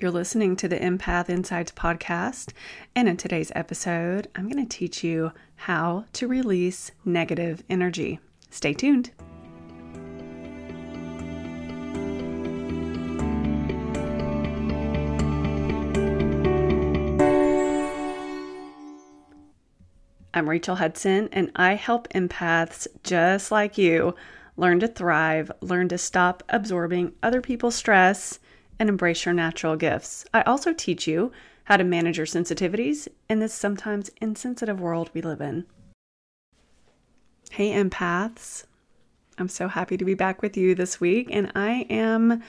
You're listening to the Empath Insights podcast, and in today's episode, I'm going to teach you how to release negative energy. Stay tuned. I'm Rachel Hudson, and I help empaths just like you learn to thrive, learn to stop absorbing other people's stress and embrace your natural gifts. I also teach you how to manage your sensitivities in this sometimes insensitive world we live in. Hey, empaths. I'm so happy to be back with you this week, and I am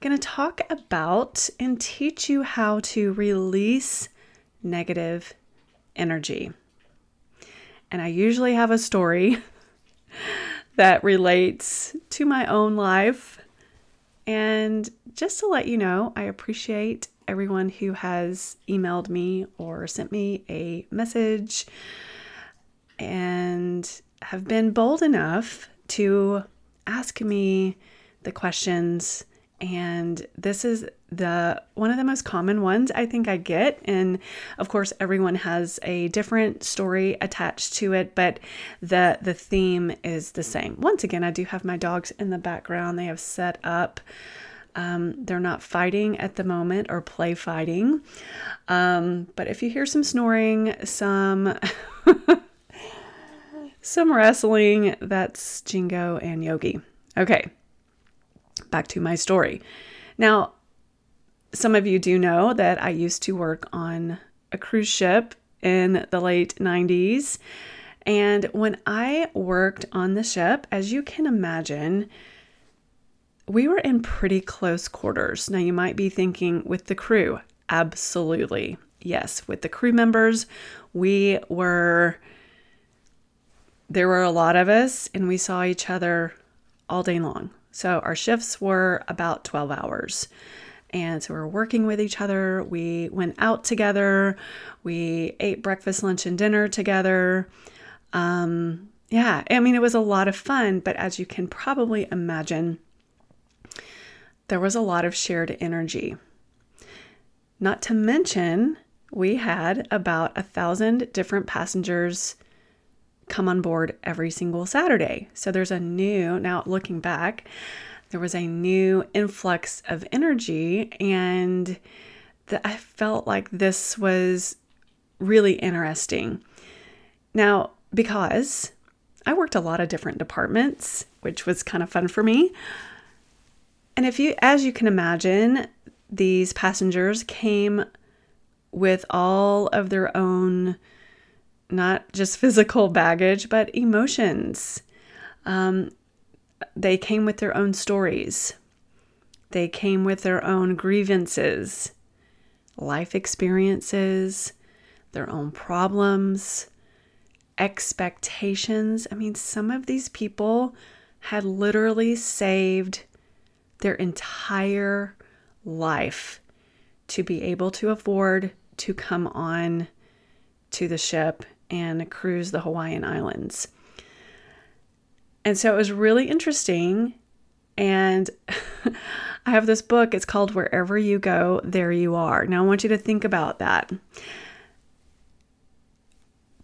going to talk about and teach you how to release negative energy. And I usually have a story that relates to my own life and just to let you know, I appreciate everyone who has emailed me or sent me a message and have been bold enough to ask me the questions and this is the one of the most common ones I think I get and of course everyone has a different story attached to it but the the theme is the same. Once again I do have my dogs in the background. They have set up um, they're not fighting at the moment or play fighting. Um, but if you hear some snoring, some some wrestling, that's Jingo and Yogi. Okay, back to my story. Now, some of you do know that I used to work on a cruise ship in the late 90s. And when I worked on the ship, as you can imagine, we were in pretty close quarters. Now, you might be thinking with the crew, absolutely. Yes, with the crew members, we were, there were a lot of us, and we saw each other all day long. So our shifts were about 12 hours. And so we were working with each other. We went out together. We ate breakfast, lunch, and dinner together. Um, yeah, I mean, it was a lot of fun, but as you can probably imagine, there was a lot of shared energy. Not to mention, we had about a thousand different passengers come on board every single Saturday. So there's a new, now looking back, there was a new influx of energy, and the, I felt like this was really interesting. Now, because I worked a lot of different departments, which was kind of fun for me. And if you, as you can imagine, these passengers came with all of their own not just physical baggage, but emotions. Um, they came with their own stories, they came with their own grievances, life experiences, their own problems, expectations. I mean, some of these people had literally saved their entire life to be able to afford to come on to the ship and cruise the Hawaiian Islands. And so it was really interesting. And I have this book, it's called Wherever You Go, There You Are. Now I want you to think about that.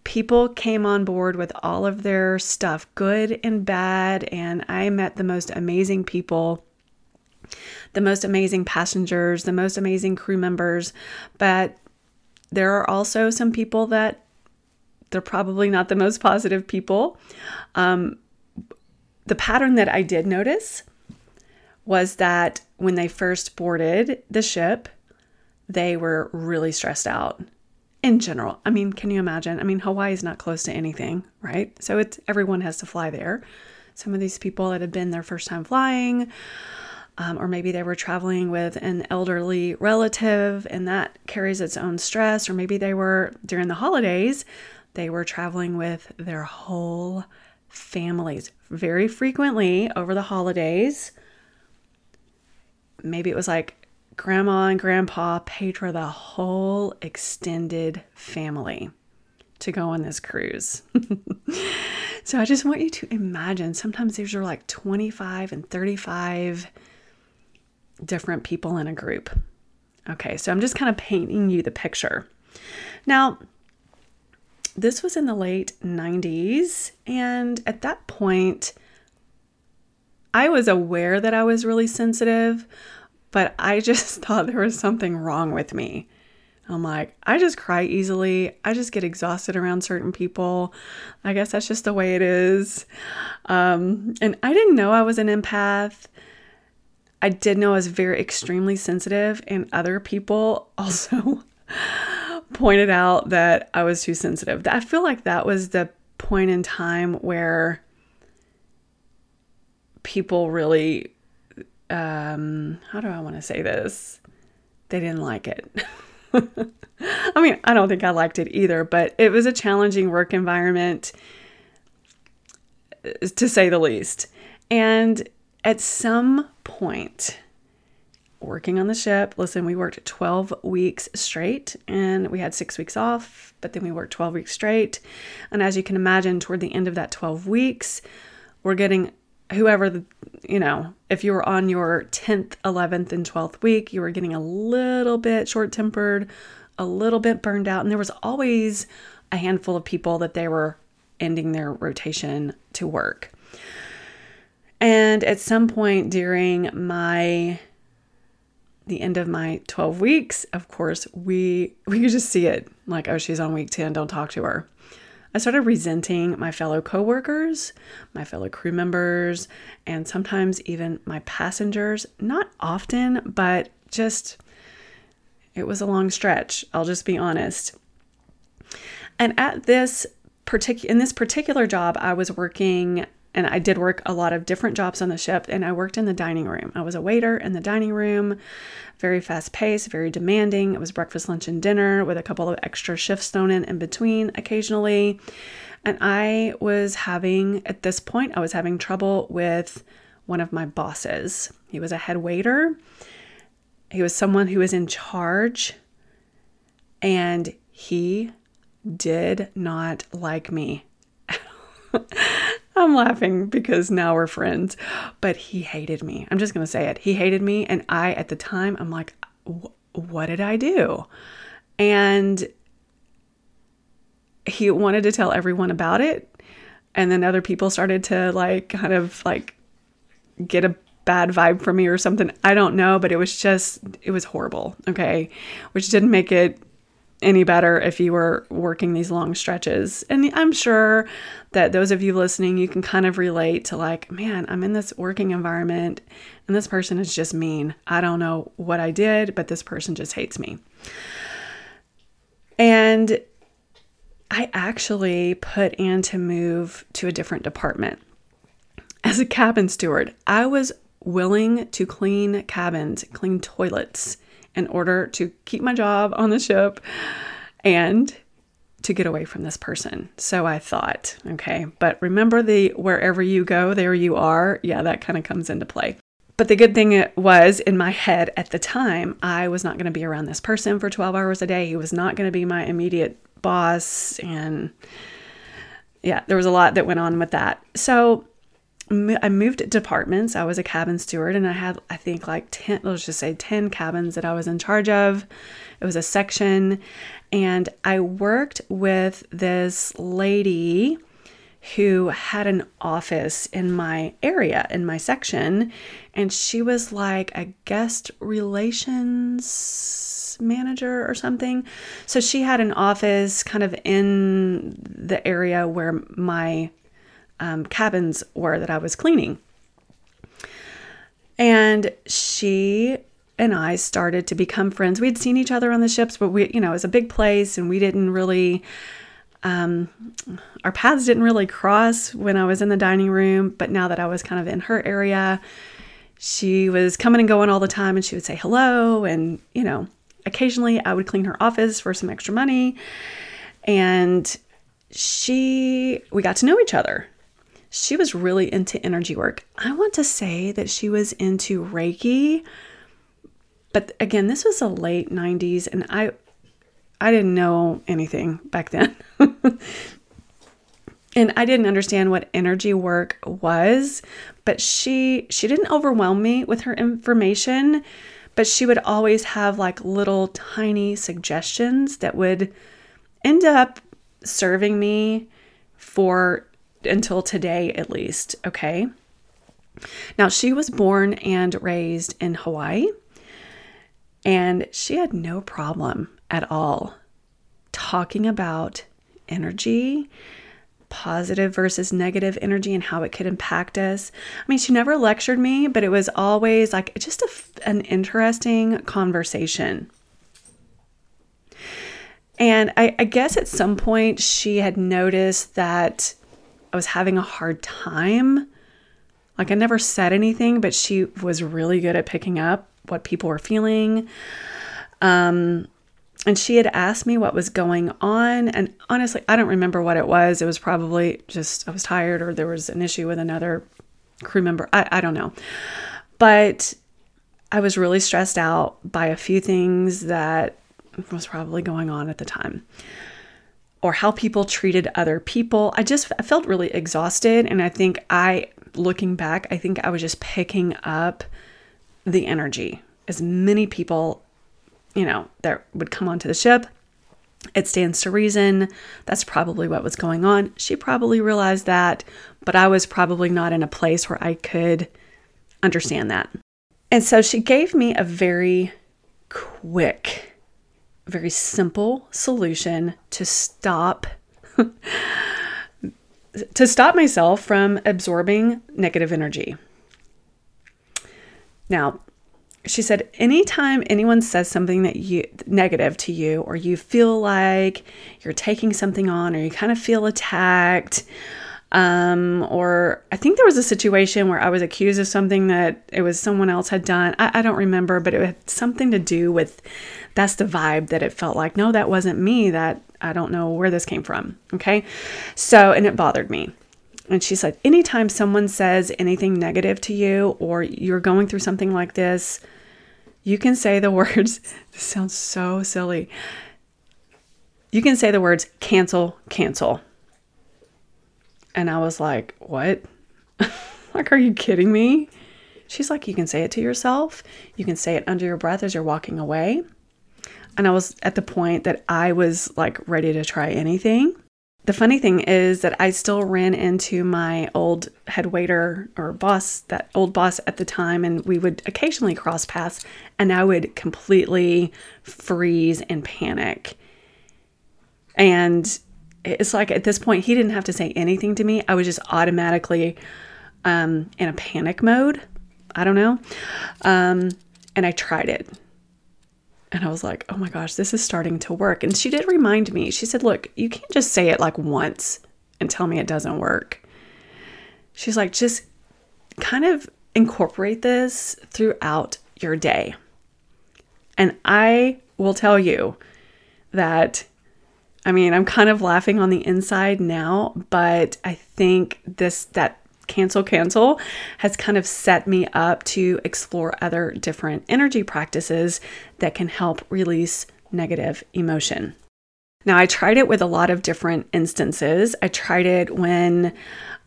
People came on board with all of their stuff, good and bad, and I met the most amazing people the most amazing passengers, the most amazing crew members, but there are also some people that they're probably not the most positive people. Um, the pattern that I did notice was that when they first boarded the ship, they were really stressed out in general. I mean, can you imagine? I mean, Hawaii is not close to anything, right? So it's everyone has to fly there. Some of these people that had been their first time flying, um, or maybe they were traveling with an elderly relative and that carries its own stress, or maybe they were during the holidays, they were traveling with their whole families very frequently over the holidays. Maybe it was like grandma and grandpa paid for the whole extended family to go on this cruise. so I just want you to imagine sometimes these are like 25 and 35 different people in a group. Okay, so I'm just kind of painting you the picture. Now, this was in the late 90s, and at that point, I was aware that I was really sensitive, but I just thought there was something wrong with me. I'm like, I just cry easily. I just get exhausted around certain people. I guess that's just the way it is. Um, and I didn't know I was an empath. I did know I was very extremely sensitive, and other people also pointed out that I was too sensitive. I feel like that was the point in time where people really, um, how do I want to say this? They didn't like it. I mean, I don't think I liked it either, but it was a challenging work environment to say the least. And at some point, working on the ship, listen, we worked 12 weeks straight and we had six weeks off, but then we worked 12 weeks straight. And as you can imagine, toward the end of that 12 weeks, we're getting whoever, the, you know, if you were on your 10th, 11th, and 12th week, you were getting a little bit short tempered, a little bit burned out. And there was always a handful of people that they were ending their rotation to work. And at some point during my the end of my 12 weeks, of course, we we could just see it like, oh, she's on week 10, don't talk to her. I started resenting my fellow coworkers, my fellow crew members, and sometimes even my passengers. Not often, but just it was a long stretch. I'll just be honest. And at this particular in this particular job, I was working and I did work a lot of different jobs on the ship and I worked in the dining room. I was a waiter in the dining room, very fast paced, very demanding. It was breakfast, lunch, and dinner with a couple of extra shifts thrown in in between occasionally. And I was having, at this point, I was having trouble with one of my bosses. He was a head waiter, he was someone who was in charge, and he did not like me. I'm laughing because now we're friends, but he hated me. I'm just going to say it. He hated me. And I, at the time, I'm like, what did I do? And he wanted to tell everyone about it. And then other people started to like kind of like get a bad vibe from me or something. I don't know, but it was just, it was horrible. Okay. Which didn't make it any better if you were working these long stretches. And I'm sure that those of you listening, you can kind of relate to like, man, I'm in this working environment and this person is just mean. I don't know what I did, but this person just hates me. And I actually put Anne to move to a different department. As a cabin steward, I was willing to clean cabins, clean toilets in order to keep my job on the ship and to get away from this person. So I thought, okay, but remember the wherever you go, there you are. Yeah, that kind of comes into play. But the good thing was in my head at the time, I was not going to be around this person for 12 hours a day. He was not going to be my immediate boss. And yeah, there was a lot that went on with that. So I moved departments. I was a cabin steward and I had, I think, like 10, let's just say 10 cabins that I was in charge of. It was a section. And I worked with this lady who had an office in my area, in my section. And she was like a guest relations manager or something. So she had an office kind of in the area where my um, cabins were that I was cleaning. And she and I started to become friends. We'd seen each other on the ships, but we, you know, it was a big place and we didn't really, um, our paths didn't really cross when I was in the dining room. But now that I was kind of in her area, she was coming and going all the time and she would say hello. And, you know, occasionally I would clean her office for some extra money. And she, we got to know each other she was really into energy work. I want to say that she was into Reiki. But again, this was the late 90s and I I didn't know anything back then. and I didn't understand what energy work was, but she she didn't overwhelm me with her information, but she would always have like little tiny suggestions that would end up serving me for until today at least, okay? Now, she was born and raised in Hawaii, and she had no problem at all talking about energy, positive versus negative energy, and how it could impact us. I mean, she never lectured me, but it was always like just a, an interesting conversation. And I, I guess at some point she had noticed that I was having a hard time. Like I never said anything, but she was really good at picking up what people were feeling. Um, and she had asked me what was going on. And honestly, I don't remember what it was. It was probably just I was tired or there was an issue with another crew member. I, I don't know. But I was really stressed out by a few things that was probably going on at the time or how people treated other people. I just I felt really exhausted and I think I looking back, I think I was just picking up the energy. As many people, you know, that would come onto the ship, it stands to reason that's probably what was going on. She probably realized that, but I was probably not in a place where I could understand that. And so she gave me a very quick very simple solution to stop to stop myself from absorbing negative energy. Now, she said anytime anyone says something that you negative to you or you feel like you're taking something on or you kind of feel attacked um, or I think there was a situation where I was accused of something that it was someone else had done. I, I don't remember, but it had something to do with that's the vibe that it felt like. No, that wasn't me. That I don't know where this came from. Okay. So, and it bothered me. And she said, anytime someone says anything negative to you or you're going through something like this, you can say the words, this sounds so silly. You can say the words cancel, cancel. And I was like, What? like, are you kidding me? She's like, You can say it to yourself. You can say it under your breath as you're walking away. And I was at the point that I was like ready to try anything. The funny thing is that I still ran into my old head waiter or boss, that old boss at the time, and we would occasionally cross paths, and I would completely freeze and panic. And it's like at this point, he didn't have to say anything to me. I was just automatically um, in a panic mode. I don't know. Um, and I tried it. And I was like, oh my gosh, this is starting to work. And she did remind me, she said, look, you can't just say it like once and tell me it doesn't work. She's like, just kind of incorporate this throughout your day. And I will tell you that I mean, I'm kind of laughing on the inside now, but I think this that cancel cancel has kind of set me up to explore other different energy practices that can help release negative emotion. Now, I tried it with a lot of different instances. I tried it when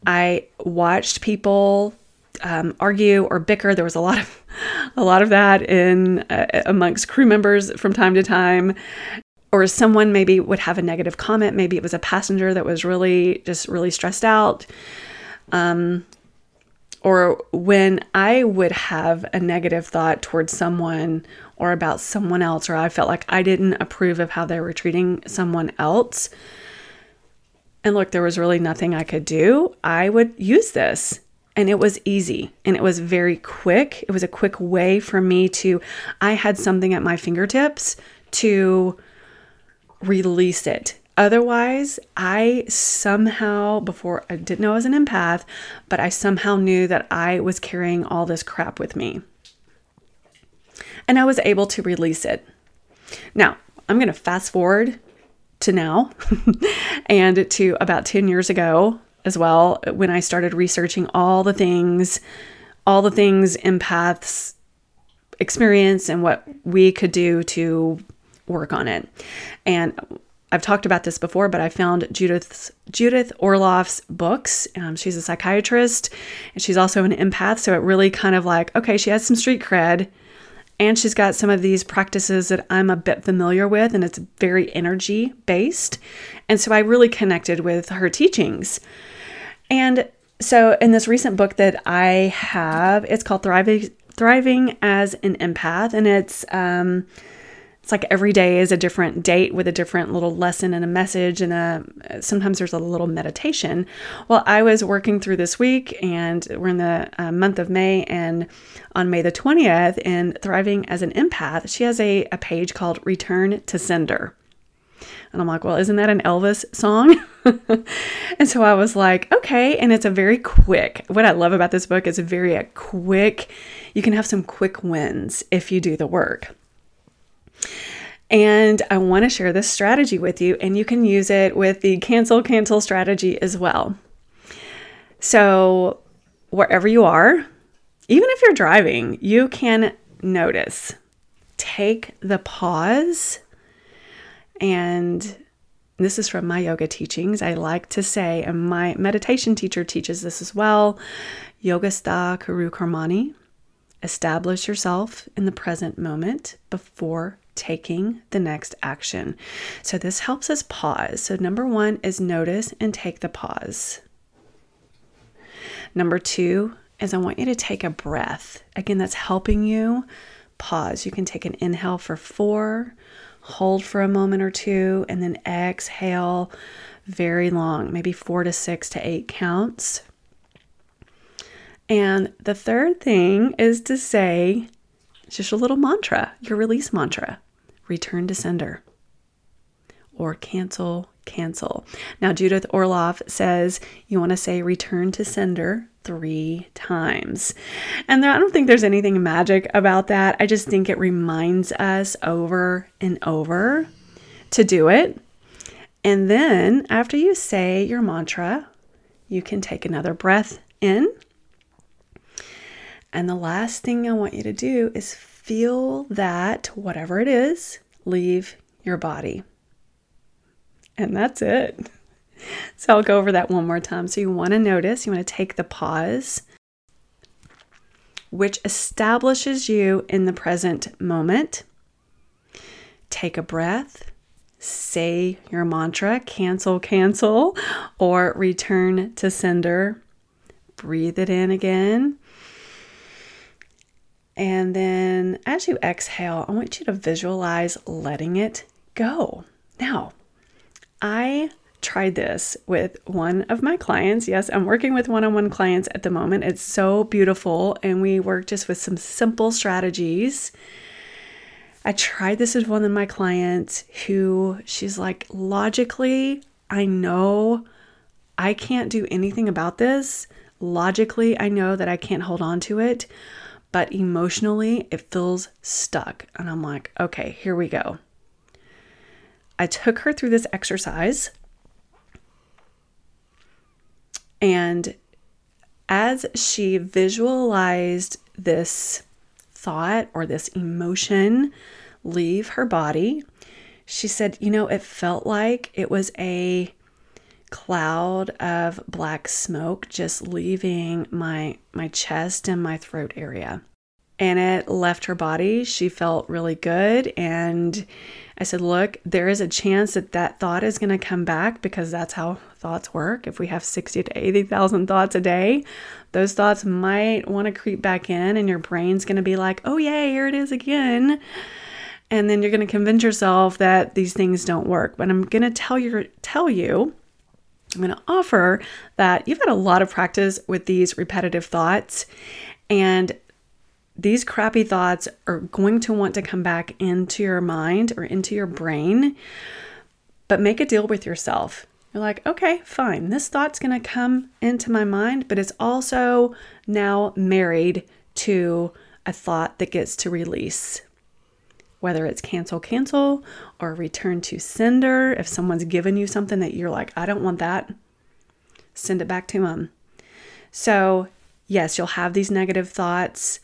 I watched people um, argue or bicker. There was a lot of a lot of that in uh, amongst crew members from time to time or someone maybe would have a negative comment. Maybe it was a passenger that was really just really stressed out. Um, or when I would have a negative thought towards someone or about someone else, or I felt like I didn't approve of how they were treating someone else. And look, there was really nothing I could do. I would use this. And it was easy and it was very quick. It was a quick way for me to, I had something at my fingertips to release it. Otherwise, I somehow, before I didn't know I was an empath, but I somehow knew that I was carrying all this crap with me. And I was able to release it. Now, I'm going to fast forward to now and to about 10 years ago as well, when I started researching all the things, all the things empaths experience and what we could do to work on it. And I've talked about this before, but I found Judith's Judith Orloff's books. Um, she's a psychiatrist and she's also an empath. So it really kind of like, okay, she has some street cred. And she's got some of these practices that I'm a bit familiar with, and it's very energy based. And so I really connected with her teachings. And so in this recent book that I have, it's called Thriving Thriving as an Empath, and it's um, it's like every day is a different date with a different little lesson and a message and a sometimes there's a little meditation. Well i was working through this week and we're in the uh, month of may and on may the 20th in thriving as an empath she has a, a page called return to sender. And i'm like well isn't that an elvis song? And so i was like okay. And it's a very quick what i love about this book is a very a quick you can have some quick wins if you do the work and I want to share this strategy with you, and you can use it with the cancel, cancel strategy as well. So, wherever you are, even if you're driving, you can notice. Take the pause. And this is from my yoga teachings. I like to say, and my meditation teacher teaches this as well Yogastha Kuru Karmani. Establish yourself in the present moment before taking the next action. So, this helps us pause. So, number one is notice and take the pause. Number two is I want you to take a breath. Again, that's helping you pause. You can take an inhale for four, hold for a moment or two, and then exhale very long, maybe four to six to eight counts. And the third thing is to say just a little mantra, your release mantra return to sender or cancel, cancel. Now, Judith Orloff says you want to say return to sender three times. And I don't think there's anything magic about that. I just think it reminds us over and over to do it. And then after you say your mantra, you can take another breath in. And the last thing I want you to do is feel that, whatever it is, leave your body. And that's it. So I'll go over that one more time. So you want to notice, you want to take the pause, which establishes you in the present moment. Take a breath, say your mantra, cancel, cancel, or return to sender. Breathe it in again. And then as you exhale, I want you to visualize letting it go. Now, I tried this with one of my clients. Yes, I'm working with one on one clients at the moment. It's so beautiful. And we work just with some simple strategies. I tried this with one of my clients who she's like, logically, I know I can't do anything about this. Logically, I know that I can't hold on to it but emotionally it feels stuck. And I'm like, okay, here we go. I took her through this exercise. And as she visualized this thought or this emotion leave her body, she said, you know, it felt like it was a cloud of black smoke just leaving my my chest and my throat area. And it left her body. She felt really good and I said, "Look, there is a chance that that thought is going to come back because that's how thoughts work. If we have 60 to 80,000 thoughts a day, those thoughts might want to creep back in and your brain's going to be like, "Oh yeah, here it is again." And then you're going to convince yourself that these things don't work. But I'm going to tell you tell you I'm going to offer that you've had a lot of practice with these repetitive thoughts, and these crappy thoughts are going to want to come back into your mind or into your brain. But make a deal with yourself. You're like, okay, fine. This thought's going to come into my mind, but it's also now married to a thought that gets to release whether it's cancel, cancel, or return to sender. If someone's given you something that you're like, I don't want that, send it back to them. So, yes, you'll have these negative thoughts,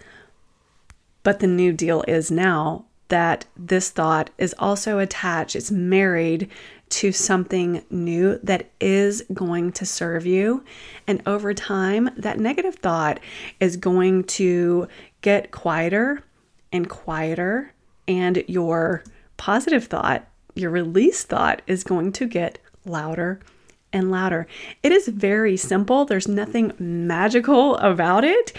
but the new deal is now that this thought is also attached, it's married to something new that is going to serve you. And over time, that negative thought is going to get quieter and quieter, and your positive thought, your release thought, is going to get louder and louder. It is very simple, there's nothing magical about it.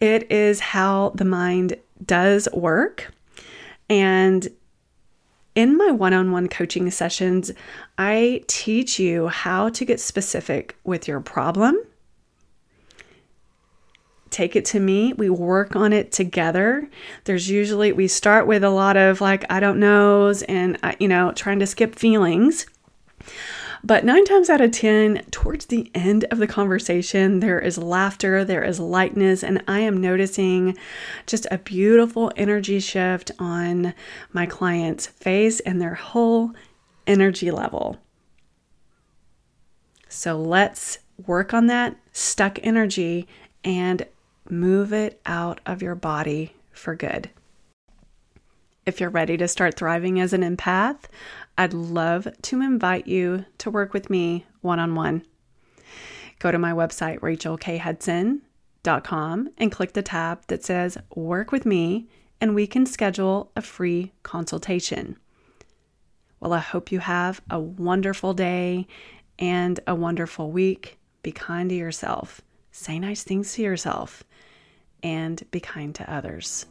It is how the mind does work. And in my one on one coaching sessions, I teach you how to get specific with your problem. Take it to me. We work on it together. There's usually, we start with a lot of like, I don't knows and, uh, you know, trying to skip feelings. But nine times out of 10, towards the end of the conversation, there is laughter, there is lightness, and I am noticing just a beautiful energy shift on my client's face and their whole energy level. So let's work on that stuck energy and move it out of your body for good. If you're ready to start thriving as an empath, I'd love to invite you to work with me one on one. Go to my website, rachelkhudson.com, and click the tab that says Work with Me, and we can schedule a free consultation. Well, I hope you have a wonderful day and a wonderful week. Be kind to yourself, say nice things to yourself, and be kind to others.